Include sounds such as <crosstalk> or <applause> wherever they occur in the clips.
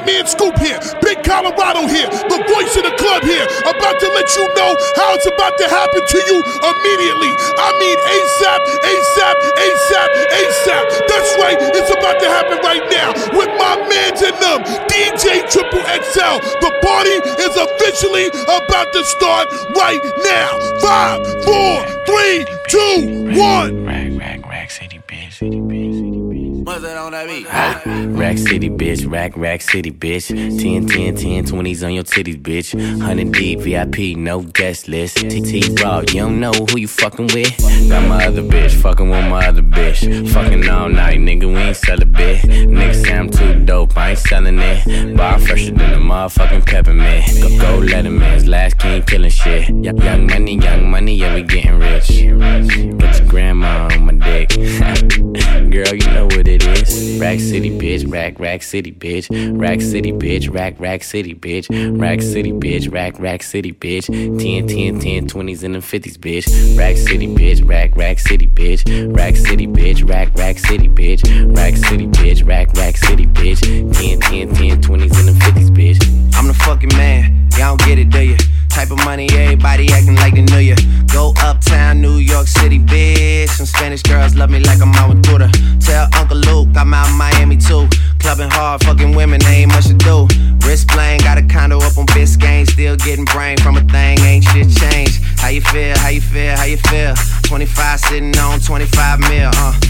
Fat Man Scoop here, Big Colorado here, the voice of the club here, about to let you know how it's about to happen to you immediately. I mean ASAP, ASAP, ASAP, ASAP. That's right, it's about to happen right now with my mans in them, DJ Triple XL. The party is officially about to start right now. Five, four, three, two, one. That on that beat? Ah, rack city, bitch, rack, rack city, bitch. 10, 10, 10, 20s on your titties, bitch. 100 deep, VIP, no guest list. TT Raw, you don't know who you fucking with. Got my other bitch, fucking with my other bitch. Fucking all night, nigga, we ain't sell a bit. Nigga say I'm too dope, I ain't selling it. Bar fresher than a motherfucking peppermint. Go, go Letterman's last king killing shit. Young money, young money, yeah, we getting rich. Get your grandma on my dick. <laughs> Girl, you know what it is. Rack City, bitch. Rack, rack city, bitch. Rack City, bitch. Rack, rack city, bitch. Rack City, bitch. Rack, rack city, bitch. 10, 10, 10, 20s and the 50s, bitch. Rack City, bitch. Rack, rack city, bitch. Rack City, bitch. Rack, rack city, bitch. Rack City, bitch. Rack, rack city, bitch. 10, 10, 10, 20s and the 50s, bitch. I'm the fucking man. Y'all don't get it, do ya? Type of money, everybody acting like they knew ya. Go uptown, New York City, bitch. Some Spanish girls love me like I'm out with Tell Uncle Luke I'm out in Miami too. Clubbing hard, fucking women, ain't much to do. Wrist playing, got a condo up on Biscayne. Still getting brain from a thing, ain't shit changed. How you feel, how you feel, how you feel? 25 sitting on 25 mil, uh.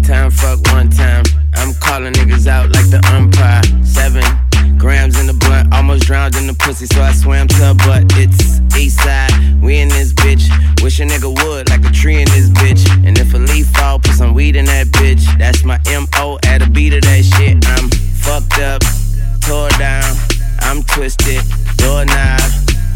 time, fuck one time. I'm calling niggas out like the umpire. Seven grams in the blunt, almost drowned in the pussy, so I swam to her butt. It's east side, we in this bitch. Wish a nigga would, like a tree in this bitch. And if a leaf fall, put some weed in that bitch. That's my MO at a beat of that shit. I'm fucked up, tore down, I'm twisted, doorknob,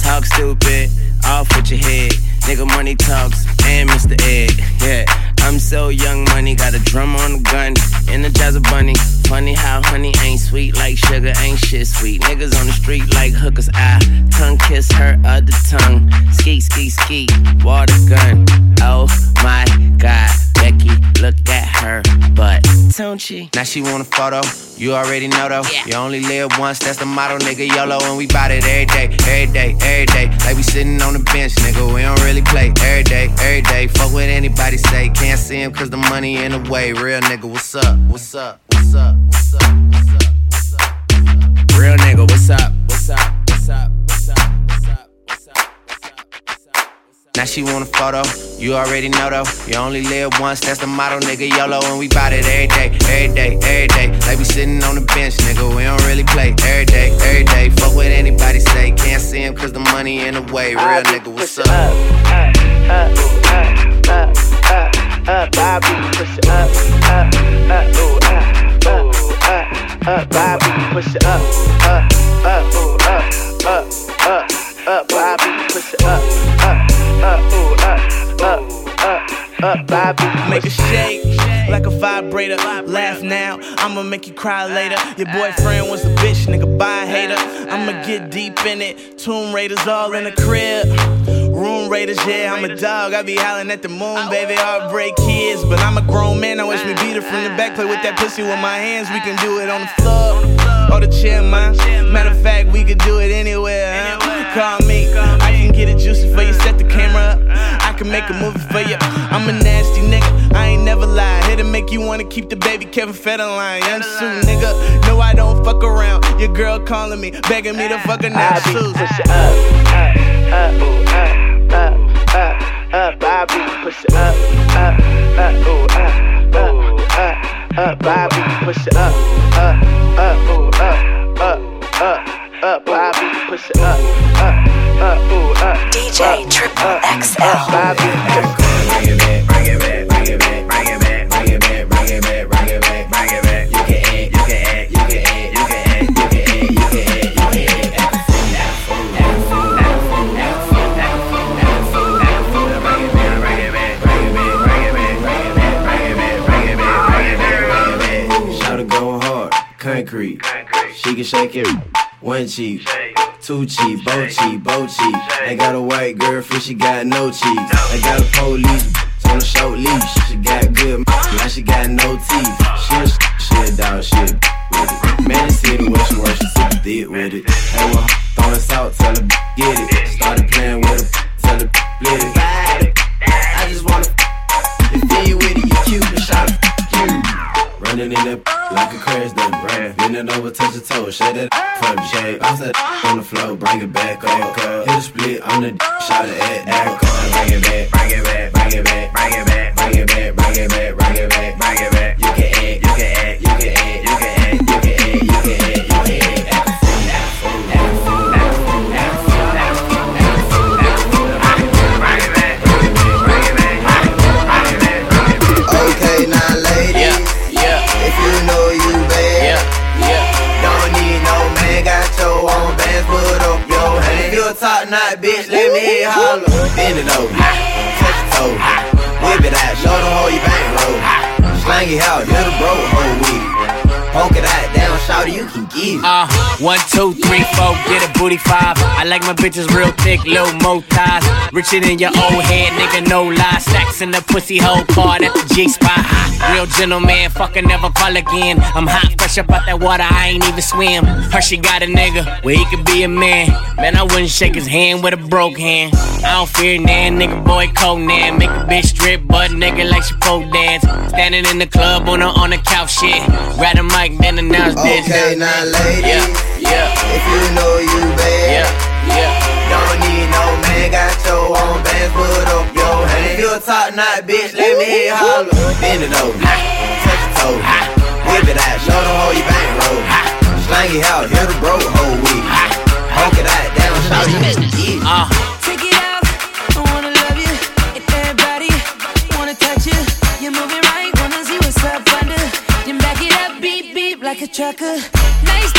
talk stupid, off with your head. Nigga money talks and Mr. Ed, yeah. I'm so young money, got a drum on the gun, energize a bunny. Funny how honey ain't sweet like sugar, ain't shit sweet. Niggas on the street like hookers, I tongue kiss her other tongue. Ski, ski, ski, water gun. Oh my god, Becky, look at her butt, don't she? Now she want a photo, you already know though. You only live once, that's the motto, nigga. YOLO, and we bout it every day, every day, every day. Like we sitting on the bench, nigga. We don't really play every day, every day. Fuck what anybody say, can't see him cause the money in the way. Real nigga, what's up? What's up? What's up? What's up? What's up? What's up? Real nigga, what's up? What's up? Now she want a photo, you already know though. You only live once, that's the motto, nigga. YOLO, and we bout it every day, every day, every day. Like we sitting on the bench, nigga. We don't really play every day, every day. Fuck what anybody say, can't see him cause the money in the way. Real nigga, what's up? up, up, up, up, up, up, Bobby, push it up, up, up, ooh, up, up, up, up, Bobby, push it up, up, up, ooh, up, up, up, up, Bobby, push it up, up, Bobby, Make a shake like a vibrator. Laugh now, I'ma make you cry later. Your boyfriend was a bitch, nigga, buy a hater. I'ma get deep in it. Tomb Raiders all in the crib. Room Raiders, yeah, I'm a dog. I be howling at the moon, baby. Heartbreak kids, but I'm a grown man. I wish we beat it from the back. Play with that pussy with my hands. We can do it on the floor or the chair, man. Matter of fact, we could do it anywhere. Huh? Call me, can get it juicy for you. Set the camera up. I can make a movie for you. I'm a nasty nigga. I ain't never lie. Here to make you wanna keep the baby Kevin Federline. Young Sue, nigga. No, I don't fuck around. Your girl calling me, begging me to fuck her now. Bobby, Suze. push it up, up, up, ooh, up, up, up, up, Bobby, push it up, up, up, ooh, up, up, up, up, Bobby, push it up, up, up, ooh, up, up, up, up, Bobby, push it up, up, DJ Triple XL. Bobby. It back, it back, it back, it back, it back, it back, it back, it back. You can act, you can act, you can act, you can act, you can act, you can act, you can act. Concrete. She can shake it one cheek. Two cheap, both cheap, both cheap. They got a white girlfriend, she got no cheeks. They got a police on a short leash. She got good, now she got no teeth. She a, she a dog, she a with it. Man, see the way she works, she super thick with it. Hey, well, throwing salt, tell her get it. Started playing with her, tell her split it. I just wanna if you with it, you cute, and shot you. Running in that like a crash dump, right? Bending over, touch your toes, shake that <laughs> from shape. Bounce that on the floor, bring it back oh, up. Hit a split on the <laughs> shot at that Bring it back, bring it back, bring it back, bring it back, you holler. Bend it over, touch your toe, whip it out, show them how you bang roll. Slang it out, little bro, whole week. Poke it out, shout you can get. Uh, one, two, three, four, get a booty five. I like my bitches real thick, little mo thighs. Richer than your old head, nigga, no lie. Stacks in the pussy hole part at the G spot. Real gentleman, fucking never call again. I'm hot, fresh up out that water, I ain't even swim. Her, she got a nigga where he could be a man. Man, I wouldn't shake his hand with a broke hand. I don't fear nan, nigga, boy, Conan. Make a bitch strip, but nigga, like she pole dance. Standing in the club on a, on a couch shit. Grab a mic, then announce this. Okay, now ladies, Yeah, yeah, if you know you bad, yeah, yeah. Don't need no man, got your own bands, put up your hand. If you a top knot bitch, let me hear you holler. Bend it over, touch your toe, whip it out, show them how you bang roll. Slang it out, hit the bro whole week. Honk it out, down, shout you can get it. Uh, tracker. Nice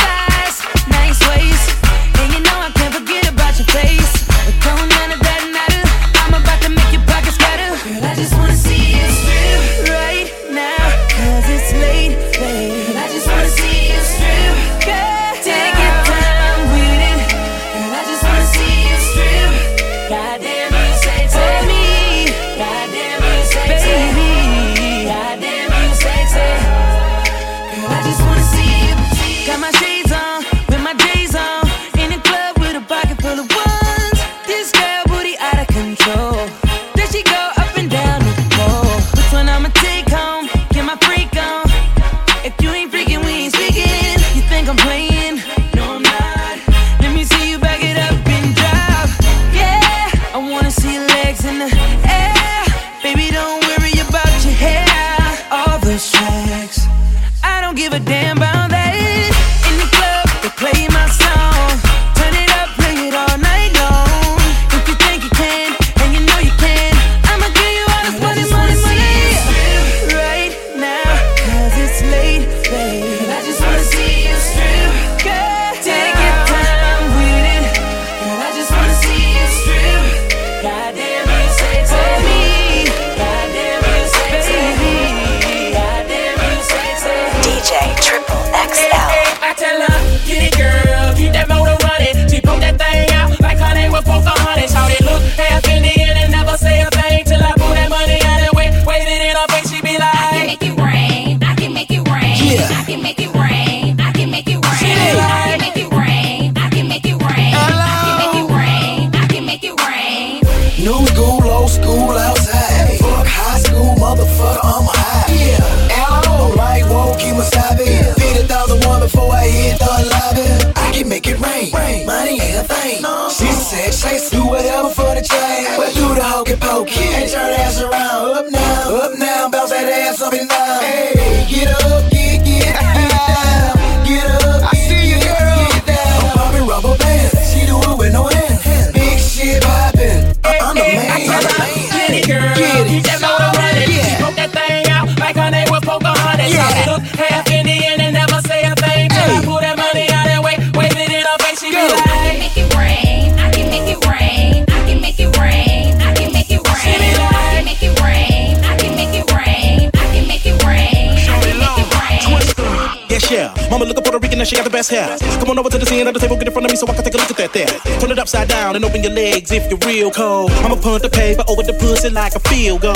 your legs if you're real cold. I'ma punt the paper over the pussy like a field goal.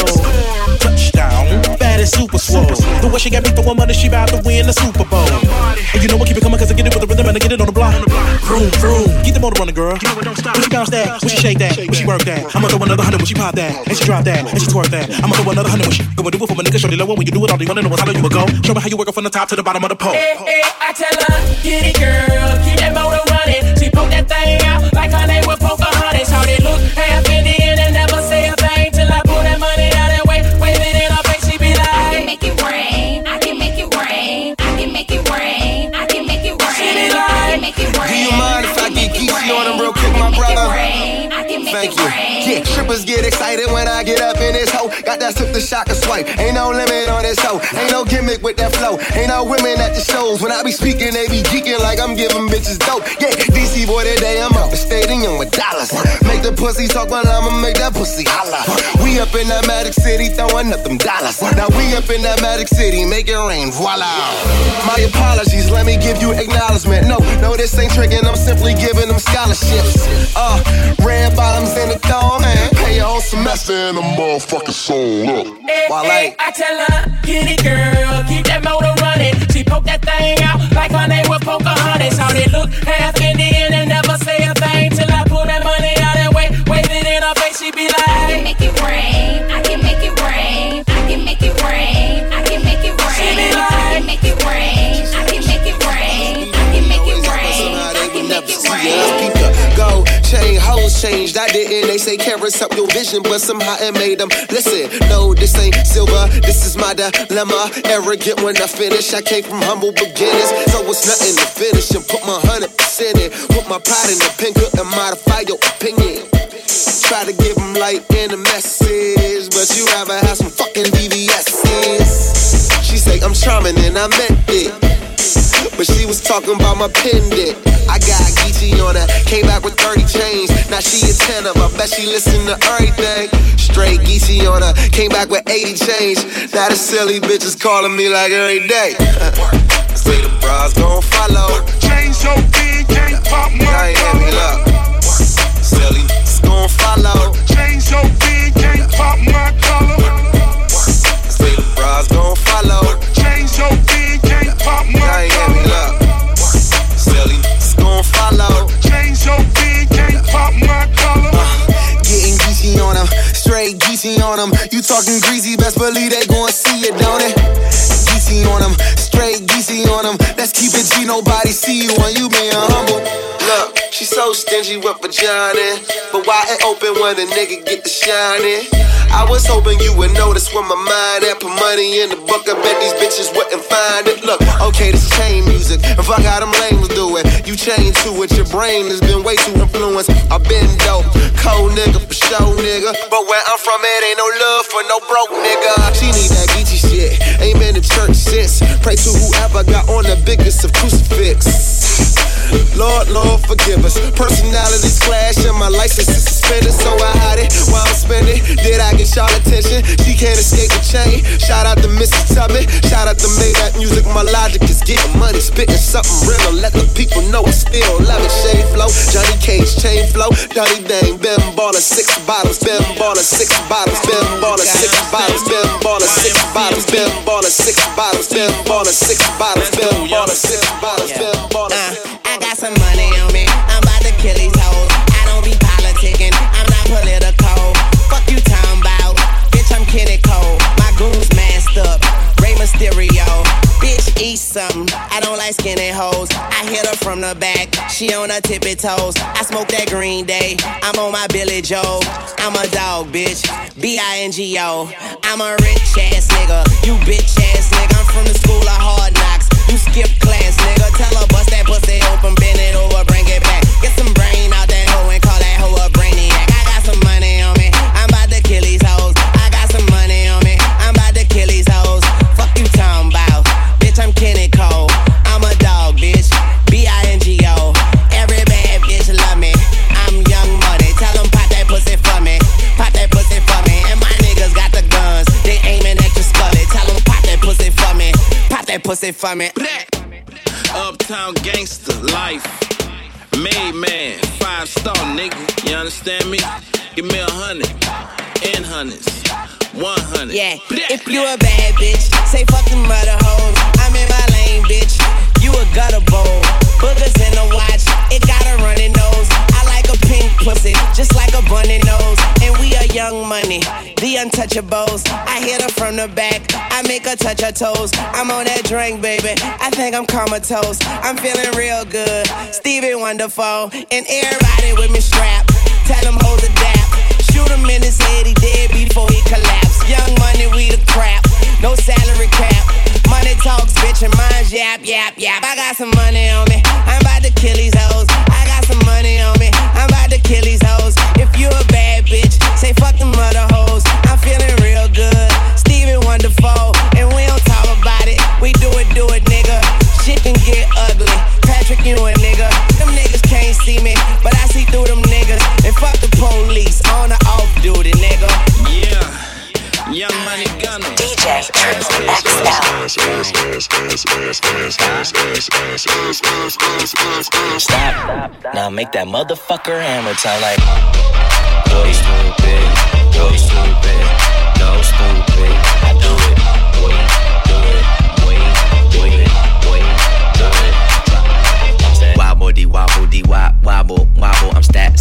Touchdown, bad as super swole. The way she got me throwing money, she about to win the Super Bowl. And you know what, keep it coming cause I get it with the rhythm and I get it on the block. Vroom, vroom. Get the motor running, girl. When she bounce that, when she shake that, when she work that. I'ma throw another hundred when she pop that, and she drop that, and she twerk that. I'ma throw another hundred when she go and do it for my nigga. show Shorty love when you do it all. You wanna know what's how you would go. Show me how you work it from the top to the bottom of the pole. Hey, hey, I tell her, get it, girl, keep that motor running. She poke that thing out like her name was Pocahontas. How they look half Indian and never say a thing till I pull that money out and wait, wave it in her face. She be like, I can make it rain. I can make it rain. I can make it rain. I can make it rain. She be I can make it rain. Do you mind if I get geeky on them real quick, my can make it brother? rain. I can make Thank it you. rain. Yeah, strippers get excited when I get up in this hoe. Got that slip the shocker swipe. Ain't no limit on this hoe. Ain't no gimmick with that flow. Ain't no women at the shows. When I be speaking, they be geeking like I'm giving bitches dope. Yeah, DC boy today, I'm up the stadium with dollars. The pussy talk while I'ma make that pussy holla. We up in that Magic City throwing up them dollars. Now we up in that Magic City, make it rain, voila. My apologies, let me give you acknowledgement. No, no, this ain't tricking, I'm simply giving them scholarships. Uh, red bottoms in the thong, man. Pay your whole semester in the motherfucking soul up. Hey, While hey, I I tell her, get it, girl, keep that motor running. She poke that thing out like her name was Pocahontas. How they look half Indian and never say a thing till I pull She be I can like, make it rain. I can make it rain. I can make it rain. I can make it rain. She be I can make it rain. I can make it rain. I can make it rain. I can make it rain. Keep the gold chain, hoes changed. I didn't. They say carrots up your vision, but somehow it made them listen. No, this ain't silver. This is my dilemma. Arrogant when I finish. I came from humble beginnings, so it's nothing to finish and put my hundred percent in. Put my pride in the pen, couldn't modify your opinion. Try to give them light in the message, but you rather have some fucking VVS's. She say I'm charming and I meant it. But she was talking about my pendant. I got Geechee on her, came back with 30 chains. Now she a 10 of, I bet she listen to everything. Straight Geechee on her, came back with 80 chains. Now the silly bitches calling me like every day. Uh-uh. Say the bras gon' follow. Change your being, can't pop my hear look. Gon' follow. Change your being, can't pop my collar. Say the bras gon' follow. Change your being, can't pop my collar. look. Silly, gon' follow. Change your being, geeky on them. You talking greasy, best believe they gon' see it, don't it? Geeky on them, straight geeky on them. Let's keep it G, nobody see you when you being humble. Look, she so stingy with vagina, but why it open when a nigga get the shining? I was hoping you would notice where my mind at. Put money in the book, I bet these bitches wouldn't find it. Look, okay, this chain music. And fuck how them lames do it. You chain to it, your brain has been way too influenced. I've been dope, cold nigga for show, nigga. But where I'm from, it ain't no love for no broke nigga. She need that Geechee shit. Ain't been to church since. Pray to whoever got on the biggest of crucifix. Lord, Lord, forgive us. Personalities clash and my license is suspended, so I hide it while I'm spending. Did I get y'all attention? She can't escape the chain. Shout out to Mrs. Tubman. Shout out to Made That Music. My logic is getting money, spitting something real. Let the people know I still love it. Shade flow, Johnny Cage chain flow. Dirty Dame, Ben Baller, six bottles. Ben Baller, six bottles. Ben Baller, six bottles. Ben Baller, six bottles. Ben Baller, six bottles. Ben Baller, six bottles. Ben She on her tippy toes. I smoke that green day. I'm on my Billie Joe. I'm a dog, bitch. B I N G O. I'm a rich ass nigga. You bitch ass nigga. I'm from the school of hard knocks. You skip class, nigga. Tell her bust that pussy open, bend it over, bring it back. Get some brain out that hoe and call that hoe a brainiac. I got some money on me. I'm about to kill these hoes. I got some money on me. I'm about to kill these hoes. Fuck you talking. Bitch, I'm Kenny Cole. That pussy for me. Pop that pussy for me. Uptown gangster life. Made man, five star nigga. You understand me? Give me a hundred, and hundreds, one hundred. Yeah, if you a bad bitch, say fuck the mother hoes. I'm in my lane, bitch. You a gutter bowl. Boogers in the watch, it got a running nose. Like a pink pussy, just like a bunny nose. And we are young money, the untouchables. I hit her from the back, I make her touch her toes. I'm on that drink, baby. I think I'm comatose. I'm feeling real good. Stevie wonderful, and everybody with me strapped. Tell them hold the dap. Shoot him in his head, he dead before he collapse. Young money, we the crap. No salary cap. Money talks, bitch, and mine's yap, yap, yap. I got some money on me. Stop. Now make that motherfucker hammer time like. Go stupid, go stupid, go stupid. I do it, boy, do it, boy, do it, boy, do it. Wobble de wobble de wop wobble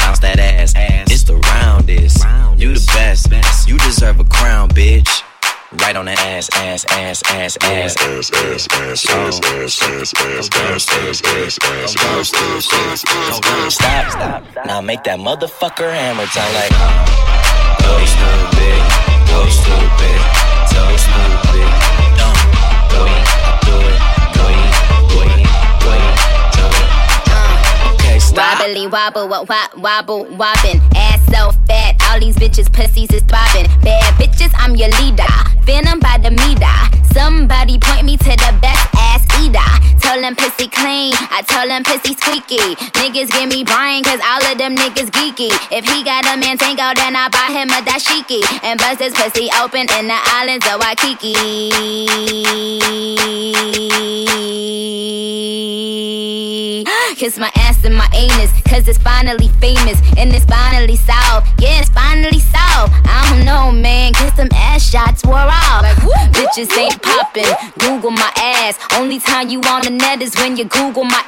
bounce that ass. It's the roundest. You the best. You deserve a crown, bitch. Right on that ass, ass, ass, ass, ass, ass, ass, ass, ass, Stop, stop. Now make that motherfucker hammer time like. Go stupid, go stupid, so stupid. Wobbly wobble, wop, wobble, wobbin'. Ass so fat, all these bitches' pussies is bobbing. Bad I tell them pussy squeaky. Niggas give me Brian, cause all of them niggas geeky. If he got a man tango, then I buy him a dashiki. And bust his pussy open in the islands of Waikiki. Kiss my ass and my anus, cause it's finally famous. And it's finally solved. Yeah, it's finally solved. I don't know, man, cause them ass shots wore off. Bitches ain't popping. Google my ass. Only time you on the net is when you Google my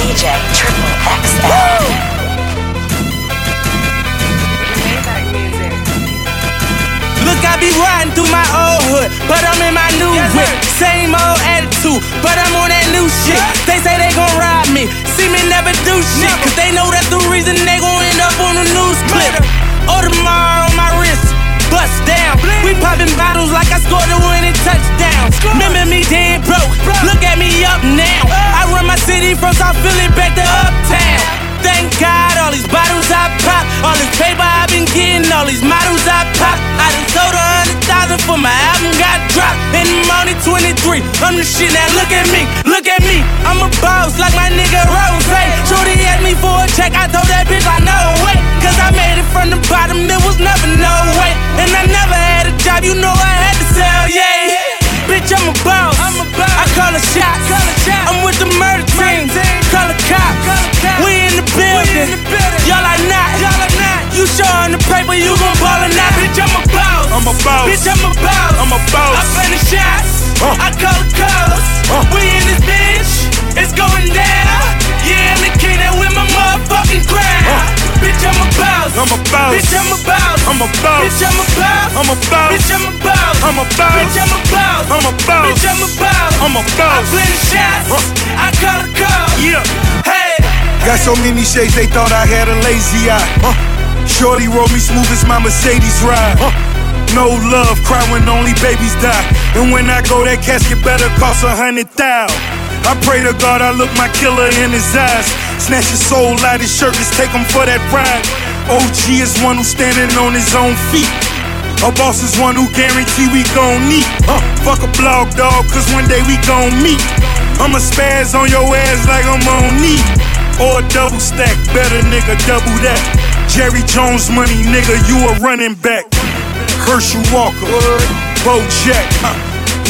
DJ Triple XL. Look, I be riding through my old hood, but I'm in my new whip. Same old attitude, but I'm on that new shit. They say they gon' rob me, see me never do shit. Cause they know that's the reason they gon' end up on the news clip. Audemars on my wrist, bust down. We popping bottles like I scored a winning touchdown. Remember me dead broke, look at me up now. I run my city from South Philly back to Uptown. Thank God, all these bottles I pop, all this paper I've been getting, all these models I pop. I done sold a hundred thousand for my album got dropped. And I'm only 23, I'm the shit now. Look at me, look at me, I'm a boss call a shot. I'm with the murder team. Call a cop. We in the building. Y'all are not. Y'all are not. You showing the paper, you gon' ball or not. Bitch, I'm a boss. I'm a boss. Bitch, I'm a boss. I'm a boss. I play the shots. I call the. Uh. We in this bitch. It's going down. Yeah, I'm the king that with my motherfucking crown. Bitch, I'm a boss. I'm a boss. Bitch, I'm a boss. I'm a boss. Bitch, I'm a boss. I'm a boss. Bitch, I'm a boss. I'm a boss. Bitch, I'm a boss. I'm a boss. Bitch, I'm a boss. I'm a I boss. play the shots. I call the calls. Yeah. Hey. Got so many shades they thought I had a lazy eye. Huh. Shorty roll me smooth as my Mercedes ride. Huh. No love, cry when only babies die. And when I go, that casket better cost a hundred thousand. I pray to God I look my killer in his eyes. Snatch his soul out his shirt, just take him for that ride. OG is one who's standing on his own feet. A boss is one who guarantee we gon' meet. Uh, fuck a blog dog, cause one day we gon' meet. I'ma spaz on your ass like I'm on knee. Or a double stack, better nigga, double that. Jerry Jones money, nigga, you a running back. Herschel Walker, Bo Jack,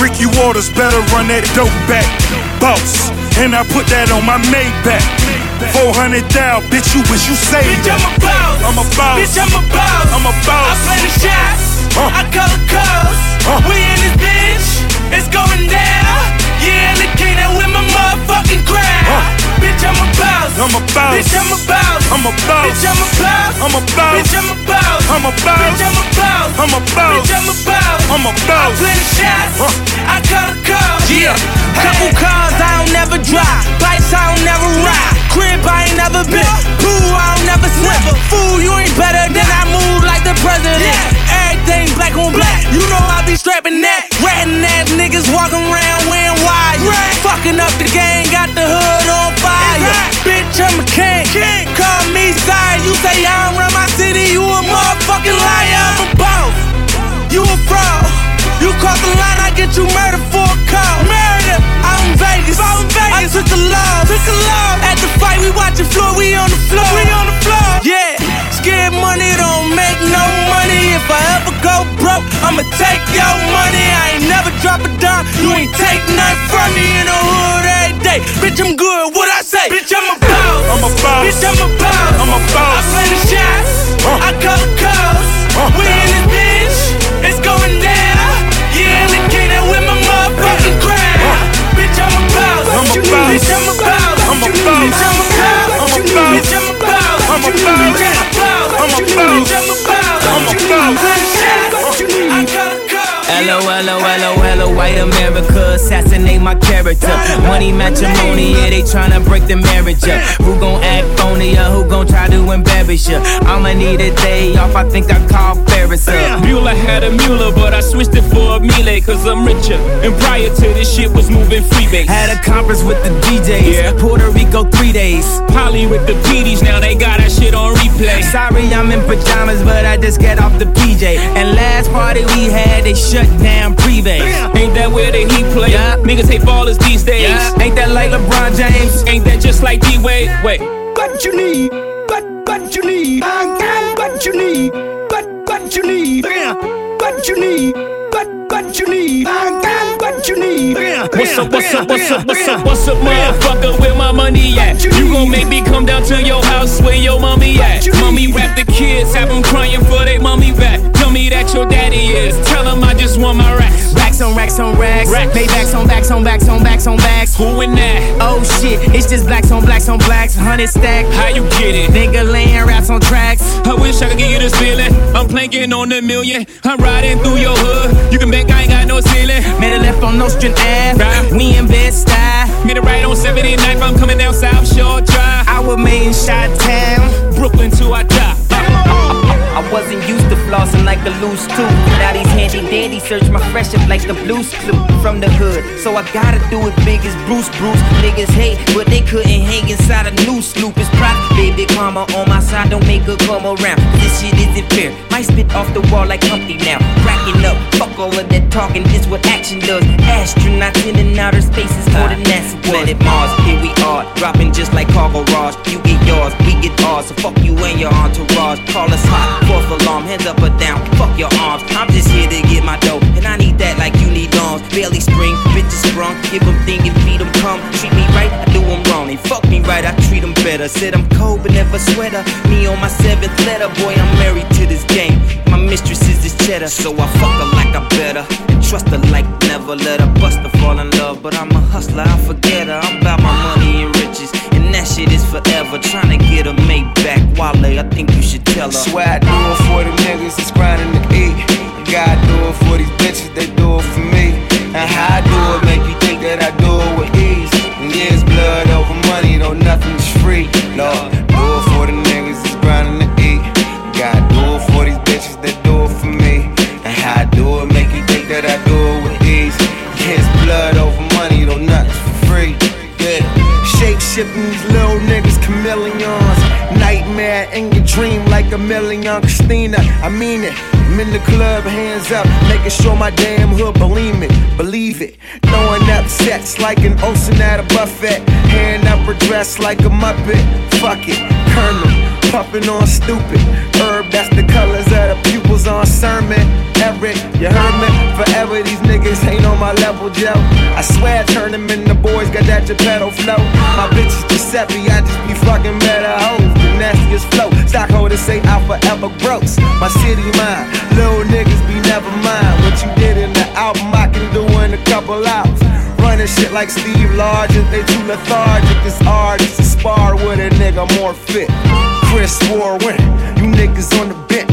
Ricky Watters better run that dope back. Boss, and I put that on my Maybach. 400 down, bitch, you wish you saved Bitch. I'm a boss. I'm a boss. Bitch, I'm a boss. I'm a I boss. play the shots. Huh. I call the calls. Huh. We in this bitch. It's going down. Yeah, look at with my motherfucking crowd. Huh. Bitch, I'm a boss. I'm a boss. Bitch, I'm a boss. I'm a boss. Bitch, I'm a boss. I'm a boss. Bitch, I'm a boss. I'm a boss. Bitch, I'm a boss. I'm a boss. Bitch, I'm a boss. I'm a I boss. play the shots. Huh. I call the calls. Yeah. Couple cars I don't never drive. Bikes I don't never ride. Crib I ain't never been. Pool I don't never slip. Fool, you ain't better than I move like the president. Everything black on black. You know I be strapping that. Ratting ass niggas walking around wearing wire. Fucking up the game, got the hood on fire. Bitch, I'm a king. Call me sire. You say I don't run my city, you a motherfucking liar. I'm a boss. You a fraud. You cross the line, I get you murdered for a call. Murder. I'm in Vegas. I'm Vegas. I took a loss. Took a loss. At the fight, we watching floor. We on the floor. We on the floor. Yeah. Scared money don't make no money. If I ever go broke, I'ma take your money. I ain't never drop a dime. You ain't take nothing from me in the hood every day. Bitch, I'm good. What I say? Bitch, I'm a boss. I'm a boss. Bitch, I'm a boss. I'm a boss. I play the shots. Huh. I the calls. Huh. We in this bitch. It's going down. Yeah, look at it with my motherfucking crowd. Bitch, I'm a boss. I'm a boss. Bitch, I'm a boss. I'm a boss. Bitch, I'm a boss. I'm a boss. Bitch, I'm a boss. I'm a boss. Bitch, I'm a boss. I'm a boss. Bitch, I'm a boss. I'm a white America, assassinate my character. Money matrimony, yeah, they tryna break the marriage up. Who gon' act phony or who gon' try to embarrass ya? I'ma need a day off, I think I call Ferris up. Mueller had a Mueller, but I switched it for a Miele, cause I'm richer. And prior to this shit was moving freebase. Had a conference with the DJs, Yeah. Puerto Rico three days. Polly with the PDs, now they got that shit on replay. Sorry, I'm in pajamas, but I just get off the PJ. And last party we had, they shut down Privé. Ain't that where the heat play? Yeah. Niggas hate ballers these days. Yeah. Ain't that like LeBron James? Ain't that just like D Wade? Wait. What you need? What what you need? I got what you need. What what you need? What you need? What what you need? I got what you need. What's up, what's up, what's up, what's up, what's up, motherfucker? Where my money at? You gon' make me come down to your house where your mommy at? Mommy rap the kids, have them crying for they mommy back. Tell me that your daddy is. Tell them I just want my racks. Racks on racks on racks. Racks. Paybacks on backs on backs on backs on backs. Who in that? Oh shit, it's just blacks on blacks on blacks. Hundred stack. How you get it? Nigga laying raps on tracks. I wish I could give you this feeling. I'm planking on a million. I'm riding through your hood. You can bet I ain't got no ceiling. Made a left on Nostrand Ave. Right. We in Bed-Stuy. Made it right on 79th. I'm coming down South Shore Drive. I was made in Chi-Town. Brooklyn till I die. I wasn't used to flossing like a loose tooth. Now these handy dandy search my fresh up like the blues clue from the hood. So I gotta do it big as Bruce Bruce. Niggas hate, but they couldn't hang inside a new sloop. It's prop, baby karma on my side, don't make her come around. This shit isn't fair. Might spit off the wall like Humpty now. Cracking up, fuck all of that talking, this what action does. Astronauts in and outer space is more than uh, NASA. Planet Mars, here we are, dropping just like cargo Raj. You get yours, we get ours, so fuck you and your entourage. Call us hot, fourth alarm, hands up or down, fuck your arms. I'm just here to get my dough, and I need that like you need arms. Barely spring, bitches sprung, give them thing and feed them come. Treat me right, I do them wrong. They fuck me right, I treat them better. Said I'm cold but never sweater. Me on my seventh letter, boy, I'm married to this game. My mistress is this cheddar, so I fuck her like I better. And trust her like never, let her bust her fall in love. But I'm a hustler, I forget her. I'm about my money and riches, and that shit is forever. Trying to get a mate back, Wale, I think you should tell killer. Swear mean it. I'm in the club, hands up, making sure my damn hood believe it, believe it. Throwing up sets like an ocean at a buffet. Hand up her dress like a muppet. Fuck it, Colonel, puffing on stupid. Herb, that's the colors of the pupils on sermon. Eric, you heard me? Forever these niggas ain't on my level, Joe. I swear I turn them into boys, got that Geppetto flow. My bitch is Giuseppe, I just be fucking better hoes. The nastiest flow. Stockholders say I forever gross. My city mine, little niggas be never mind. What you did in the album, I can do in a couple hours. Running shit like Steve Largent, and they too lethargic. It's artists to spar with a nigga more fit. Chris Warren, you niggas on the bench.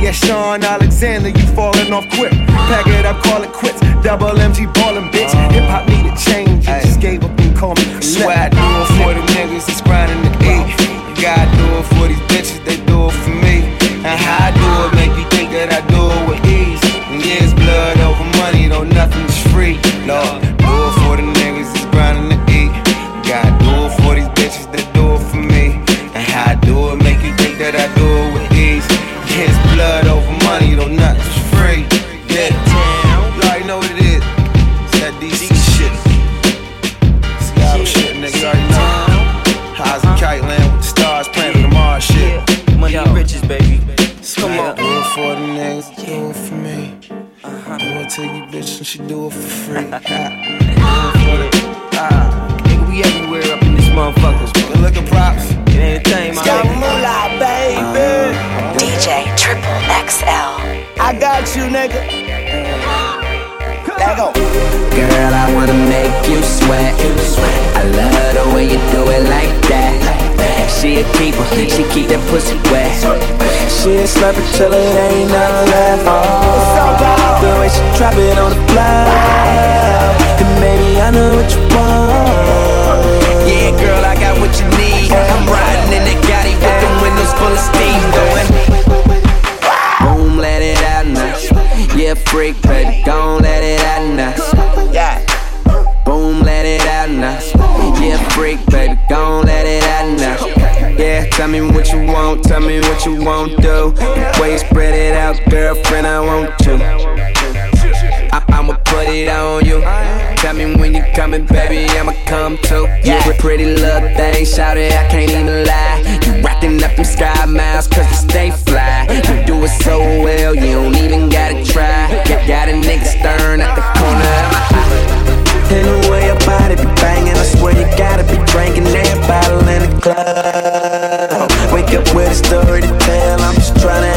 Yet, Shaun Alexander, you falling off quick. Pack it up, call it quits. Double MG ballin', bitch. Uh-huh. Hip hop need a change. You just gave up and call me. Swear I do it for the niggas that's grinding the eat. God do it for these bitches, they do it for me. And how I do it make you think that I do it with ease. And yeah, it's blood over money, though nothing's free. Lord, Slurper it ain't nothing left. Oh, the way she drop it on the floor. And maybe I know what you want. Yeah, girl, I got what you need. I'm riding in that Gotti with the windows full of steam going. Boom, let it out now. Yeah, freak, tell me what you won't do. The way you spread it out, girlfriend, I want you. I- I'ma put it on you. Tell me when you coming, baby, I'ma come too. You a pretty little thing, shout it, I can't even lie. You rockin' up them sky miles, cause you stay fly. You do it so well, you don't even gotta try. Got, got a nigga stern at the corner of my eye. And the way your body be banging, I swear you gotta be drinking that bottle in the club. Up with a story to tell, I'm just tryna have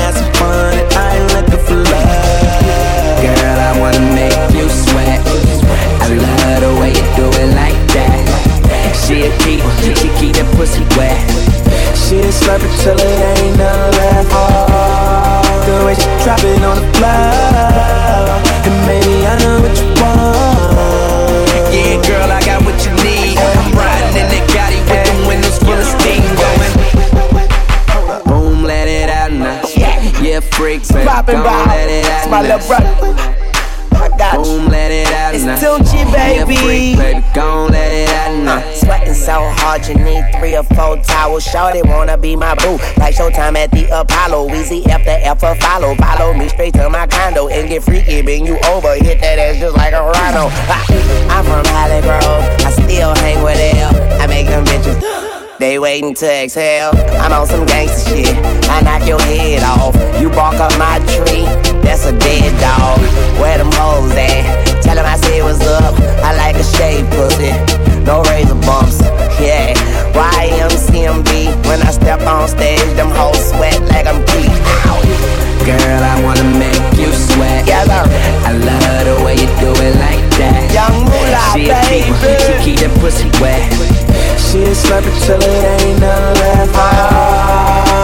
Shorty wanna be my boo, like Showtime at the Apollo. Easy F the F follow. Follow me straight to my condo and get freaky. Bring you over, hit that ass just like a rhino. I'm from Holly Grove, I still hang with L. I make them bitches. They waiting to exhale. I'm on some gangster shit. I knock your head off. You bark up my tree. That's a dead dog. Where them hoes at? Tell them I said what's up. I like a shaved pussy. No razor bumps yeah. YMCMB, when I step on stage, them hoes sweat like I'm deep. Girl, I wanna make you sweat. Yeah, I love the way you do it like that. Young Moolah, she baby. A keep, she keep that pussy wet. She a slurper till it ain't none left. Oh,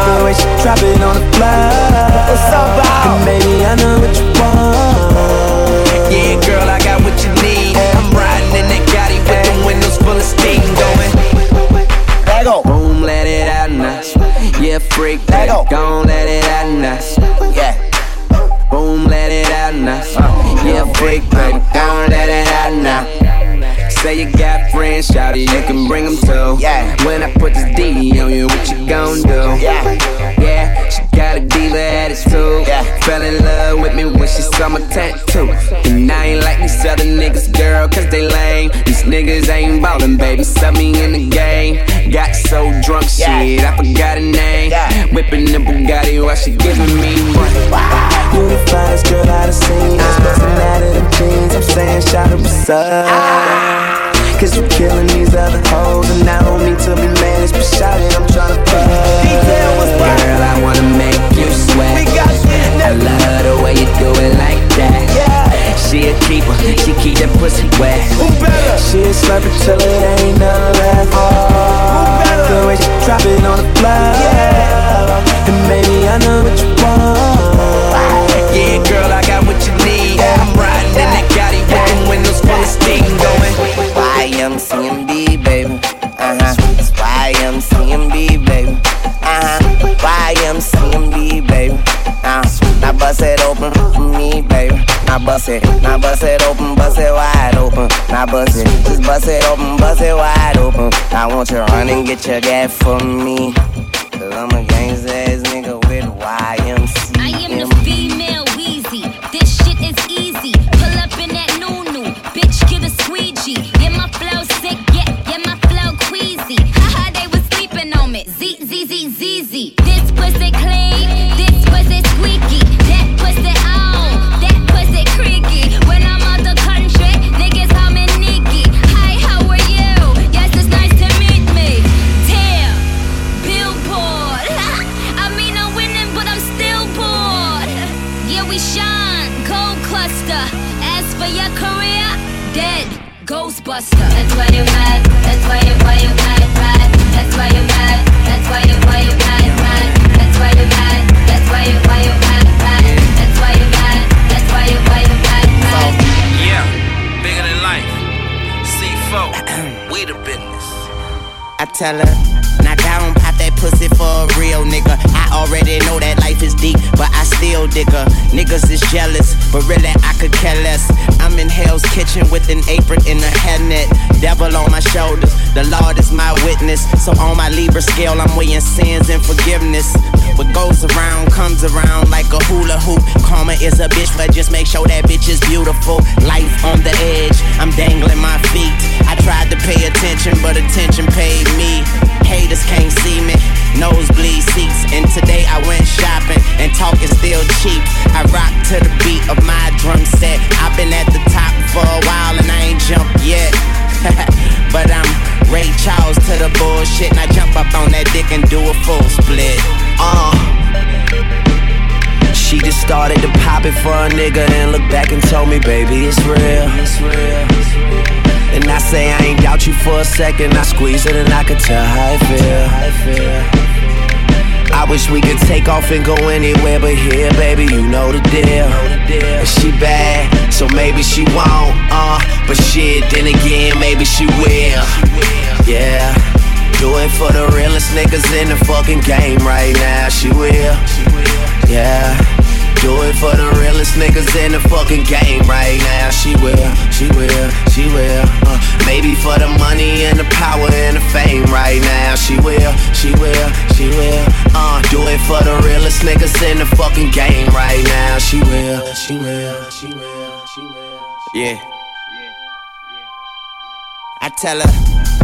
the way she drop it on the floor. What's up, baby, I know what you want. Yeah, girl, Let go. Boom, let it out now. Yeah, freak. Let go. Gon' let it out now. Yeah. Boom, let it out now. Uh, yeah, freak, baby. Uh. Gon' let it out now. Say you got friends, shout it, you can bring them too. Yeah. When I put this D on you, what you gon' do? Yeah. Yeah, got a diva attitude. Yeah. Fell in love with me when she saw my tattoo. And I ain't like these other niggas, girl, cause they lame. These niggas ain't ballin', baby, sub me in the game. Got so drunk, shit, I forgot her name. Yeah. Whipping the Bugatti while she giving me money. You the finest girl I've seen. Bustin' out of them jeans. I'm saying, shout out, what's up? Ah. Cause you killing these other hoes And I don't mean to be managed But shout it, I'm tryna fuck Girl, I wanna make you sweat. We got I love the way you do it like that. She a keeper, she keep that pussy wet. Who better? She a slurper till it ain't none left The way she drop it on the floor. Yeah. And maybe I know what you want. Yeah, girl, I got what you need. I'm riding in that Gotti with windows full of steam going bust it open for me, baby. Now bust it, now bust it open, bust it wide open. Now bust it, just bust it open, bust it wide open. Now won't you run and get your gas for me? Cause I'm a gangsta ass nigga with YMCMB. Dead, Ghostbuster. That's why you mad. That's why you why you mad, mad. That's why you mad. That's why you why you mad, mad. That's why you mad. That's why you why you mad, mad. That's why you mad. That's why you why you mad, mad. Yeah, bigger than life. C4, <clears throat> we the business. I tell her, knock down, pop that pussy for a real nigga. I already know that life is deep, but I still dig her. Niggas is jealous, but really I could care less. I'm in Hell's Kitchen with an apron and a hairnet. Devil on my shoulders, the Lord is my witness. So on my Libra scale, I'm weighing sins and forgiveness. What goes around comes around like a hula hoop. Karma is a bitch, but just make sure that bitch is beautiful. Life on the edge, I'm dangling my feet. Tried to pay attention, but attention paid me. Haters can't see me, nosebleed seats. And today I went shopping, and talk is still cheap. I rock to the beat of my drum set. I've been at the top for a while, and I ain't jumped yet. <laughs> but I'm Ray Charles to the bullshit, and I jump up on that dick and do a full split. Uh. She just started to pop it for a nigga and looked back and told me, baby, it's real. It's real. And I say I ain't doubt you for a second. I squeeze it and I can tell how it feel. I wish we could take off and go anywhere, but here, baby, you know the deal. And she bad, so maybe she won't, uh. But shit, then again, maybe she will. Yeah. Do it for the realest niggas in the fucking game right now. She will. Yeah. Do it for the realest niggas in the fucking game right now. She will, she will, she will. Uh, maybe for the money and the power and the fame right now. She will, she will, she will. Uh, do it for the realest niggas in the fucking game right now. She will, she will, she will, she will. Yeah. I tell her.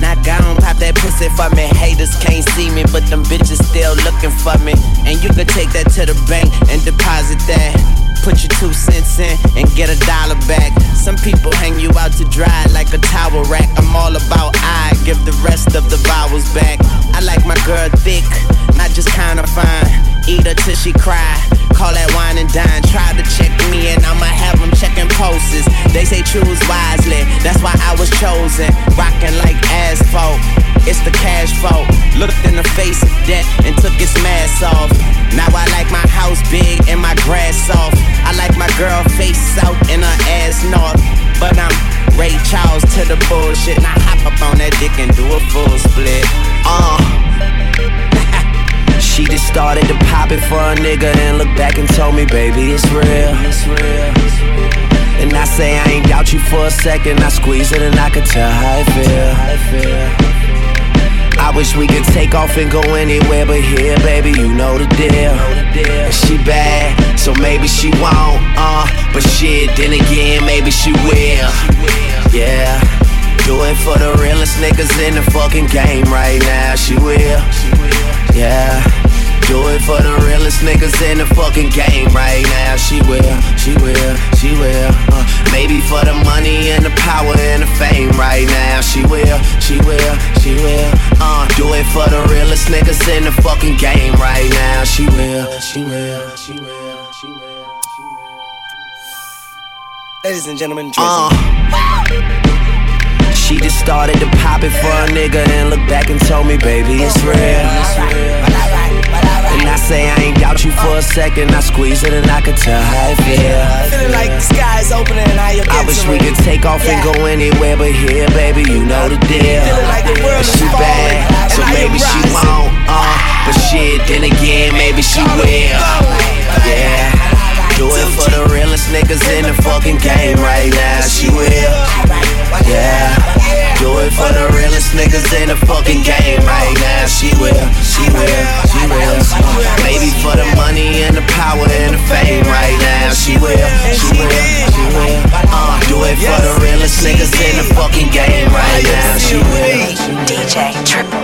Not gone, pop that pussy for me. Haters can't see me, but them bitches still looking for me. And you could take that to the bank and deposit that. Put your two cents in and get a dollar back. Some people hang you out to dry like a towel rack. I'm all about I give the rest of the vowels back. I like my girl thick, not just kinda fine. Eat her till she cry. Call that wine and dine. Try to check me and I'ma have them checking pulses. They say choose wisely, that's why I was chosen. Rocking like asphalt, it's the cash fault. Looked in the face of death and took its mask off. Now I like my house big and my grass soft. I like my girl face south and her ass north. But I'm Ray Charles to the bullshit. And I hop up on that dick and do a full split. Uh. <laughs> she just started to pop it for a nigga and looked back and told me, baby, it's real. It's real. And I say I ain't doubt you for a second. I squeeze it and I can tell how it feel. How it feel. I wish we could take off and go anywhere but here, baby, you know the deal. She bad, so maybe she won't, uh, but shit, then again, maybe she will. Yeah, do it for the realest niggas in the fucking game right now, she will. Yeah. Do it for the realest niggas in the fucking game right now. She will, she will, she will. Uh, maybe for the money and the power and the fame right now. She fucking game right now. She will, she will, she will, she will. Ladies and gentlemen, Uh. She just started to pop it for a nigga and looked back and told me, baby, it's real. It's real. And I say I ain't doubt you for a second. I squeeze it and I can tell how it feel. Feeling like the sky is opening and you're I wish we could take off and go anywhere but here, baby. You know the deal. And she bad, so maybe she won't. Uh, but shit, then again, maybe she will. Yeah. Do it for the realest niggas in the fucking game right now. She will. Yeah. Do it for the realest niggas in the fucking game right now. She will. She will. She will. Maybe for the money and the power and the fame right now. She will. She will. She will. Uh, do it for the realest niggas in the fucking game right now. She will. DJ Triple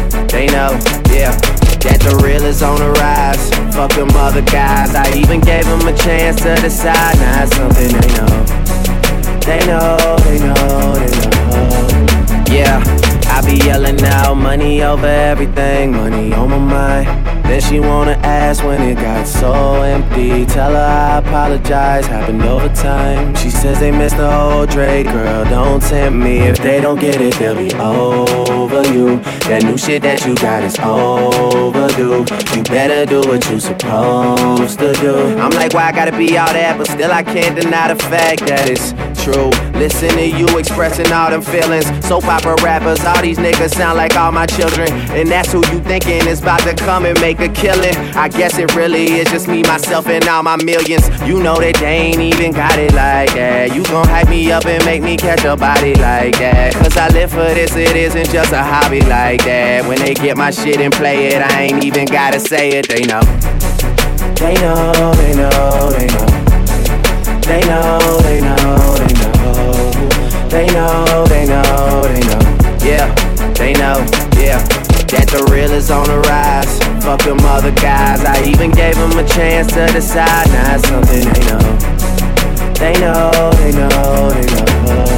they know, yeah. That the real is on the rise. Fuck them other guys. I even gave them a chance to decide. Now it's something they know. They know, they know, they know. Yeah, I be yelling out money over everything, money on my mind. Then she wanna ask when it got so empty. Tell her I apologize, happened over time. She says they missed the whole Drake, girl. Don't tempt me. If they don't get it, they'll be over you. That new shit that you got is overdue. You better do what you supposed to do. I'm like, why I gotta be all that? But still, I can't deny the fact that it's true. Listen to you expressing all them feelings. Soap opera rappers, all these niggas sound like all my children. And that's who you thinking is about to come and make a killing. I guess it really is just me, myself, and all my millions. You know that they ain't even got it like that. You gon' hype me up and make me catch a body like that. Cause I live for this, it isn't just a hobby like that. When they get my shit and play it, I ain't even gotta say it, they know. They know, they know, they know. They know, they know, they know. They know, they know, they know. Yeah, they know, yeah. That the real is on the rise. Fuck them other guys. I even gave them a chance to decide. Now it's something they know. They know, they know, they know.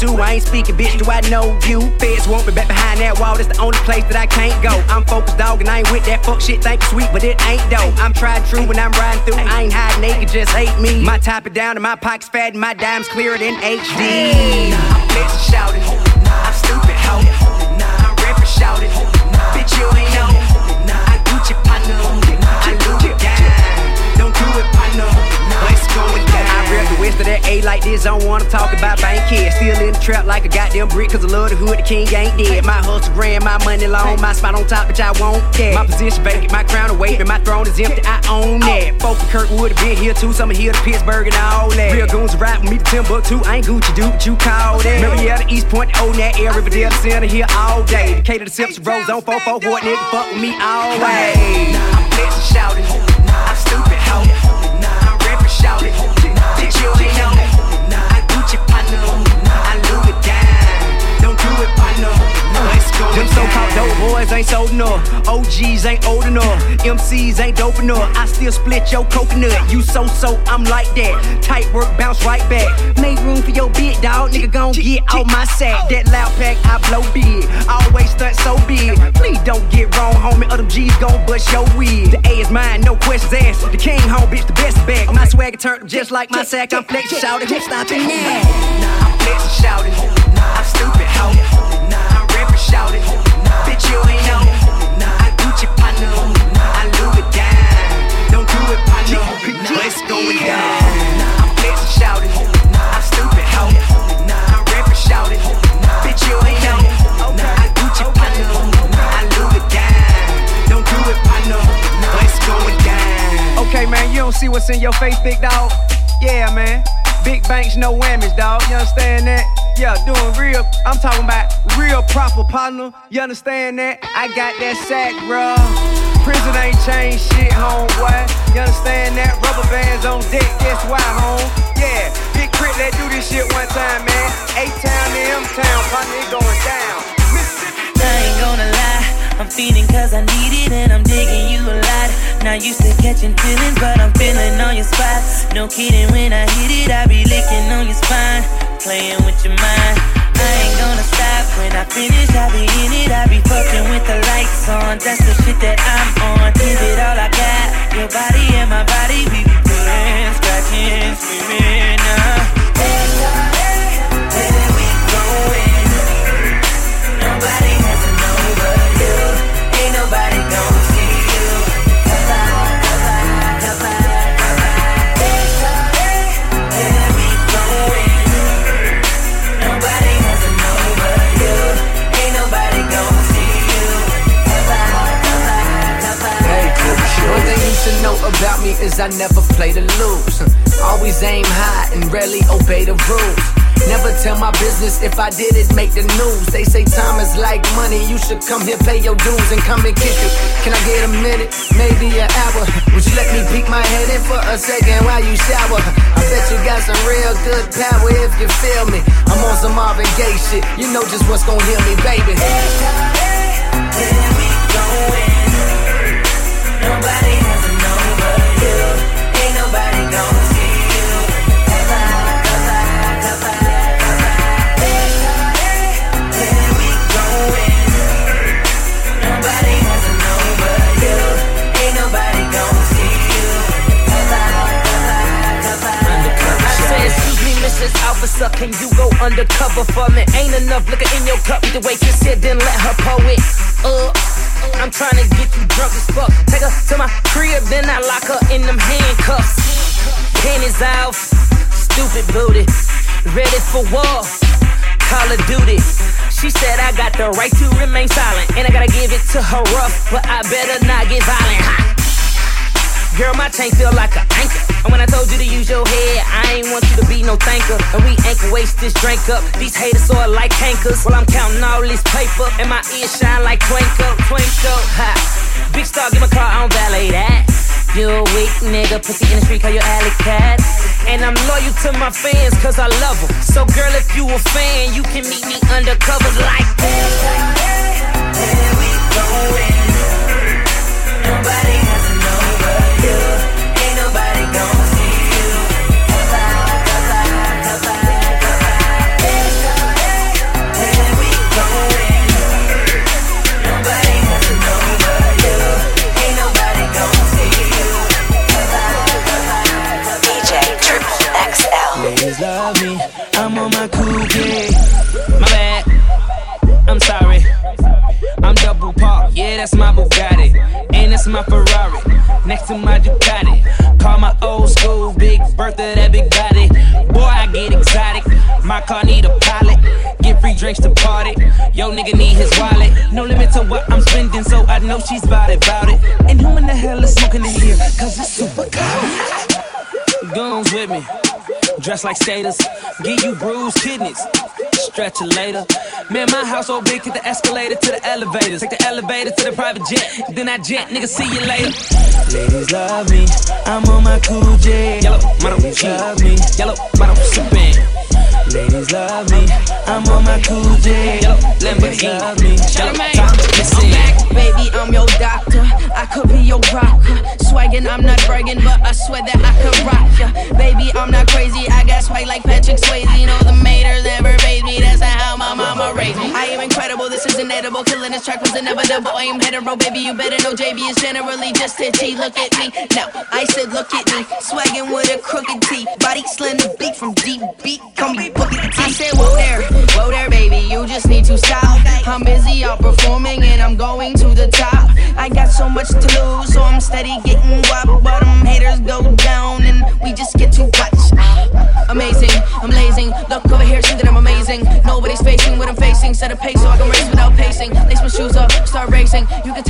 Too. I ain't speaking, bitch. Do I know you? Feds want me back behind that wall. That's the only place that I can't go. I'm focused, dog, and I ain't with that fuck shit. Think it's sweet, but it ain't though. I'm tried true when I'm riding through. I ain't hiding naked, just hate me. My top it down and my pockets fat and my dimes clearer than HD. I'm shouting. I'm stupid, hoe. I'm rapping, shouting. Bitch, you ain't west of that A like this. I Don't wanna talk about bank kids. Still in the trap like a goddamn brick. Cause I love the hood. The king ain't dead. My hustle grand, my money long. My spot on top, bitch, I won't care. My position vacant, my crown away. And my throne is empty. I own that. Folk from Kirkwood have been here too. Some here to Pittsburgh and all that. Real goons rap with me to Timbuktu. I ain't Gucci, dude, but you call that. Marietta, East Point, old that area. Riverdale, the center here all day. Decatur, the Simpson, Rose on 444. Nigga, fuck with me always. I'm flexing, shouting. Them so-called dope boys ain't sold enough. OGs ain't old enough. MCs ain't dope enough. I still split your coconut. You so so, I'm like that. Tight work, bounce right back. Make room for your big dog. Nigga gon' get out my sack. That loud pack, I blow big. Always stunt so big. Please don't get wrong, homie. Other G's gon' bust your wig. The A is mine, no questions asked. The king home, bitch, the best back. My swagger turned up just like my sack. I'm flexing, shouting. Who's stopping now? I'm flexing, shouting. I'm stupid, hoe. I'm rapping. Bitch, you ain't know. I Gucci partner. I Louis down. Don't do it, partner. Let's go down. I'm flexing, shouting. I'm stupid, hoe. I'm rapping, shouting. Bitch, you ain't know. I Gucci partner. I Louis down. Don't do it, partner. Let's go down. Okay, man, you don't see what's in your face, big dog. Yeah, man. Big banks, no whammies, dog. You understand that? Yeah, doing real. I'm talking about real proper partner. You understand that? I got that sack, bro. Prison ain't changed shit, homeboy. You understand that? Rubber bands on deck, that's why, home. Yeah, Big K.R.I.T., let do this shit one time, man. A-town to M-town, partner, it going down. I ain't gonna lie, I'm feeling cause I need it and I'm digging you a lot. Not used to catching feelings, but I'm feeling on your spot. No kidding, when I hit it, I be licking on your spine, playing with your mind. I ain't gonna stop when I finish, I be in it, I be fucking with the lights on. That's the shit that I'm on. Give it all I got, your body and my body, we be pulling, scratching, screaming. Uh. Me is I never play to lose. Always aim high and rarely obey the rules. Never tell my business if I did it, make the news. They say time is like money, you should come here, pay your dues, and come and kick it. Can I get a minute, maybe an hour? Would you let me peek my head in for a second while you shower? I bet you got some real good power if you feel me. I'm on some Marvin Gaye shit, you know just what's gonna heal me, baby. Where we going? Nobody Mrs. Officer, can you go undercover for me? Ain't enough liquor in your cup. The way you said, then let her pour it up. I'm trying to get you drunk as fuck. Take her to my crib, then I lock her in them handcuffs. Panties off, stupid booty. Ready for war, Call of Duty. She said I got the right to remain silent, and I gotta give it to her rough, but I better not get violent. Girl, my tank feel like an anchor. And when I told you to use your head, I ain't want you to be no thanker. And we ain't gonna waste this drink up. These haters sort like tankers. While I'm counting all this paper, and my ears shine like twinkle, twinkle. Ha! Big star, give my car, I don't valet that. You a weak nigga, pussy in the street, call your alley cat. And I'm loyal to my fans, cause I love them. So, girl, if you a fan, you can meet me undercover like this. Where we going? Nobody nigga need his wallet. No limit to what I'm spending, so I know she's about it, about it. And who in the hell is smoking in here? Cause it's super cold. Guns with me. Dress like skaters. Give you bruised kidneys. Stretch it later. Man, my house so big, take the escalator to the elevators. Take the elevator to the private jet. Then I jet, nigga, see you later. Ladies love me. I'm on my cool J. Yellow, model, love me. Yellow, model, sippin'. Ladies love me. I'm on my cool J. Lamborghini. Love me. Listen. Baby, I'm your doctor. I could be your rocker. Swaggin', I'm not bragging, but I swear that I could rock ya. Baby, I'm not crazy. I got swag like Patrick Swayze. You know the maters never raised me. That's not how my mama raised me. I am incredible. This is inedible. Killing this track was inevitable. I am hetero, baby. You better know JB is generally just itchy. Look at me. Now, I said, look at me. Swaggin' with a crooked T. Body slender beat from deep beat. Come T. I said, whoa there. Whoa there, baby. You just need to stop. I'm busy out performing and I'm going to the top. I got so much to lose, so I'm steady getting wop. But them haters go down and we just get to watch. Amazing, I'm lazing. Look over here, see that I'm amazing. Nobody's facing what I'm facing. Set a pace so I can race without pacing. Lace my shoes up, start racing. You can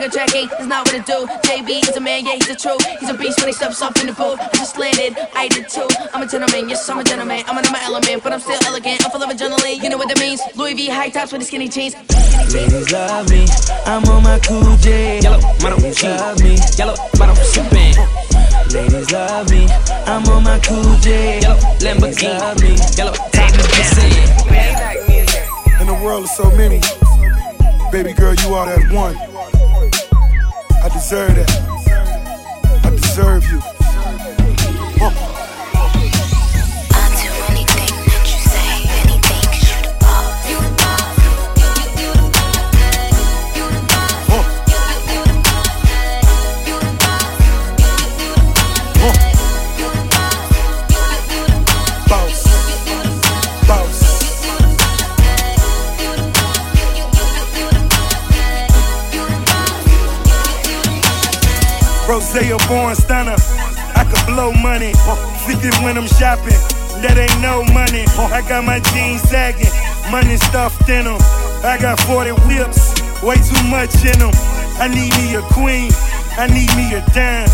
that thing. Swagger jacking is not what it do. JB is a man, yeah, he's the truth. He's a beast when he steps up in the booth. I just landed, I did too. I'm a gentleman, yes, I'm a gentleman. I'm in my element, but I'm still elegant. I'm full of adrenaline, you know what that means. Louis V high tops with the skinny jeans. Ladies love me. I'm on my cool J. Yellow, model, love me. Yellow, model, sippin'. Ladies love me. I'm on my cool J. Yellow, Lamborghini. Love me. Yellow, time to In the world of so many, baby girl, you are that one. I deserve that. I deserve you. Huh. Rose a born stunner. I could blow money. 50 when I'm shopping. That ain't no money. I got my jeans sagging. Money stuffed in them. I got 40 whips. Way too much in them. I need me a queen. I need me a dime.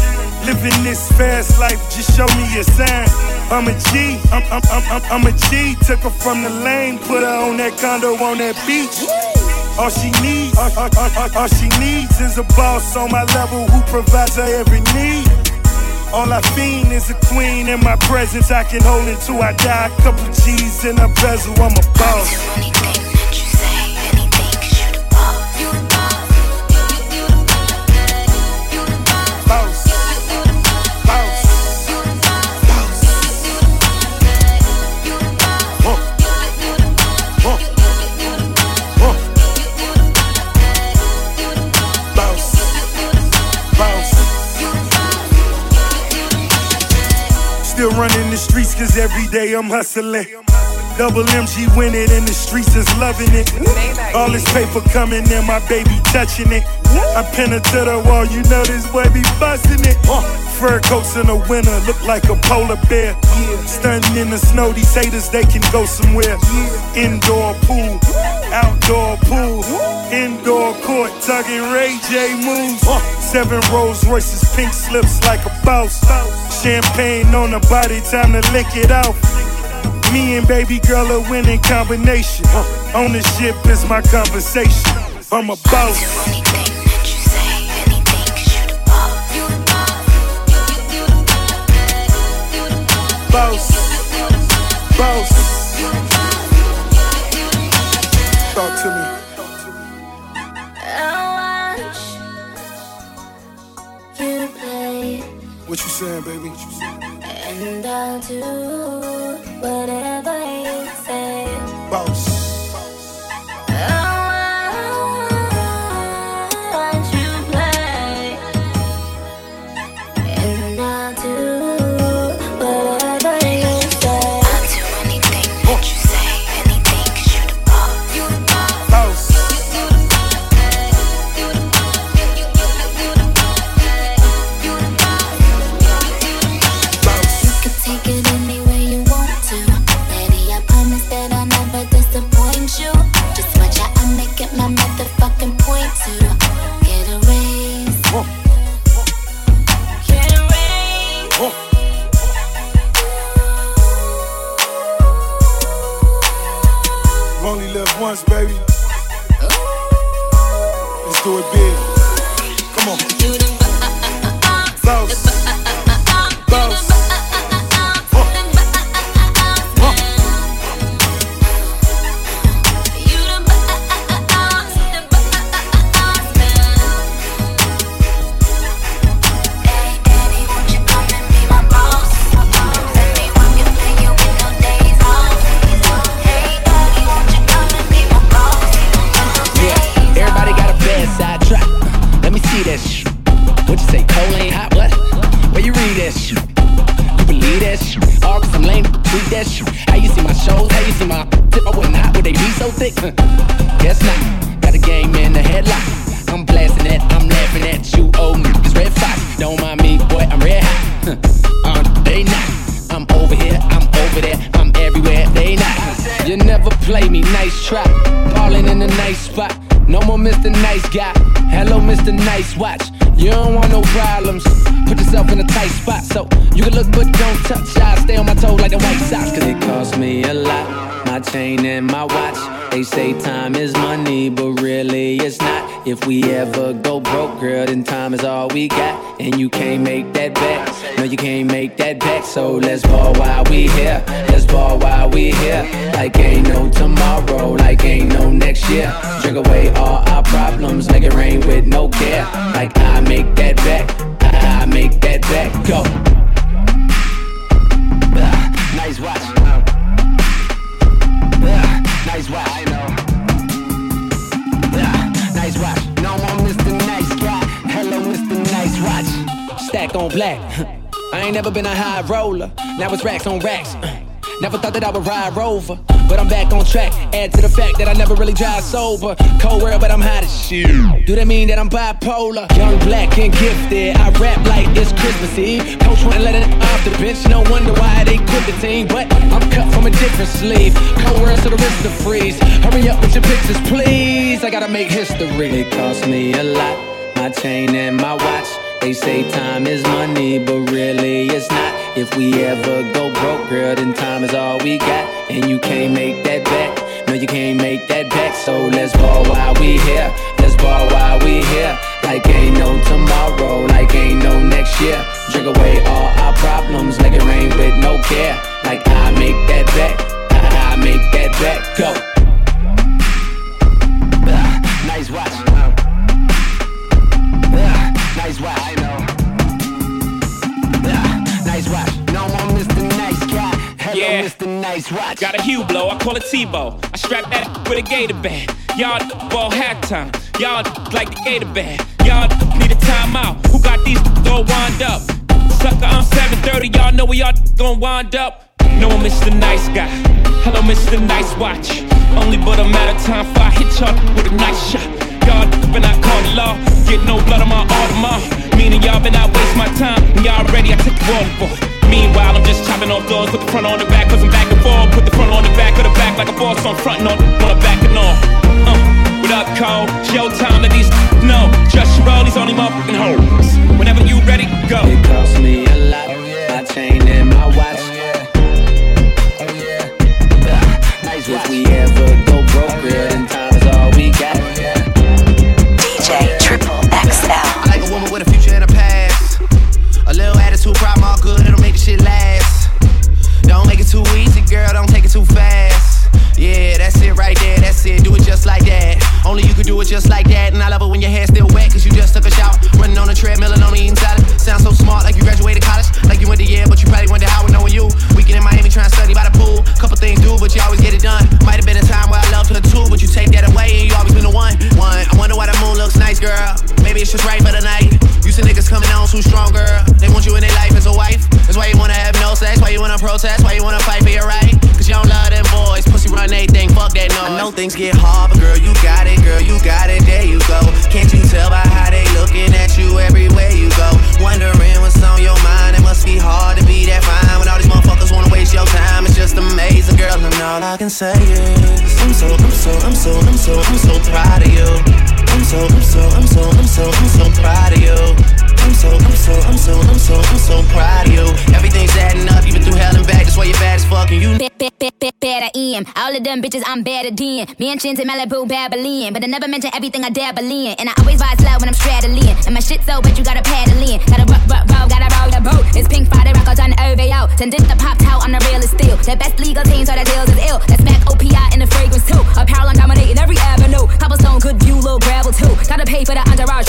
Living this fast life, just show me a sign. I'm a G, I'm, I'm, I'm, I'm, I'm a G. Took her from the lane, put her on that condo on that beach. All she needs, all, all, all, all, she needs is a boss on my level who provides her every need. All I fiend is a queen in my presence. I can hold until I die. Couple G's in a bezel, I'm a boss. Every day I'm hustling. Double MG win it the streets is loving it. All this paper coming in, my baby touching it. I pin her to the wall, you know this boy be busting it. Fur coats in the winter look like a polar bear. Stunting in the snow, these haters they can go somewhere. Indoor pool, outdoor pool, indoor court, tugging Ray J moves. Seven Rolls Royces, pink slips like a boss. Champagne on the body, time to lick it off. Me and baby girl a winning combination. Ownership is my conversation. I'm a boss. Boss. Boss. Talk to me. What you saying, baby? What you saying? And I'll do whatever you Like ain't no tomorrow, like ain't no next year. Drink away all our problems, make it rain with no care. Like I make that back, I make that back go. Nice watch. Nice watch. I know. Nice watch. No more Mr. Nice Guy. Hello, Mr. Nice Watch. Stack on black. <laughs> I ain't never been a high roller. Now it's racks on racks. Never thought that I would ride Rover, but I'm back on track. Add to the fact that I never really drive sober. Cold world, but I'm hot as shit. Do that mean that I'm bipolar? Young, black, and gifted. I rap like it's Christmas Eve. Coach wouldn't let it off the bench. No wonder why they quit the team. But I'm cut from a different sleeve. Cold world, so the wrist to freeze. Hurry up with your pictures, please. I gotta make history. It cost me a lot. My chain and my watch. They say time is money, but really it's not. If we ever go broke, girl, then time is all we got. And you can't make that back. No, you can't make that back. So let's ball while we here. Let's ball while we here. Like ain't no tomorrow, like ain't no next year. Drink away all our problems, make it rain with no care. Like I make that back. <laughs> I make that back go. <laughs> Nice watch. Yeah. Mr. Nice Watch. Got a Hublot, I call it Tebow. I strap that with a gator band. Y'all ball halftime. Y'all like the gator band. Y'all need a timeout. Who got these all wind up? Sucker, I'm 730. Y'all know we y'all gon' wind up. No, I'm Mr. Nice Guy. Hello, Mr. Nice Watch. Only but a matter of time before I hit y'all with a nice shot. Y'all been out call the law. Get no blood on my Audemars. Meaning y'all been out waste my time. And y'all ready, I took the water for it. Meanwhile, I'm just chopping off doors, put the front on the back, cause I'm back and forth. Put the front on the back of the back like a boss, so I'm frontin' on, on the back and on. Uh, what up, Cole? Showtime, let these know. Just roll these only motherfucking hoes. Whenever you ready, go. It cost me a lot. say is I'm so, I'm so, I'm so, I'm so, I'm so proud of you. I'm so, I'm so, I'm so, I'm so, I'm so proud of you. I'm so, I'm so, I'm so, I'm so, I'm so proud of you. Everything's adding up, even through hell and back. That's why you're bad as fucking you. Better am. All of them bitches I'm better than. Mansions in Malibu, Babylon. But I never mention everything I dabble in. And I always rise low when I'm straddling. And my shit so wet, you gotta paddle in. Gotta rock, rock, roll, gotta roll the boat. It's pink, fire, records on OVO. Tended the pop out on the real steel. The best legal teams so the deals OPI in the fragrance too. Apparel I'm dominating every avenue. Cobblestone, good view, little gravel too. Gotta pay for the entourage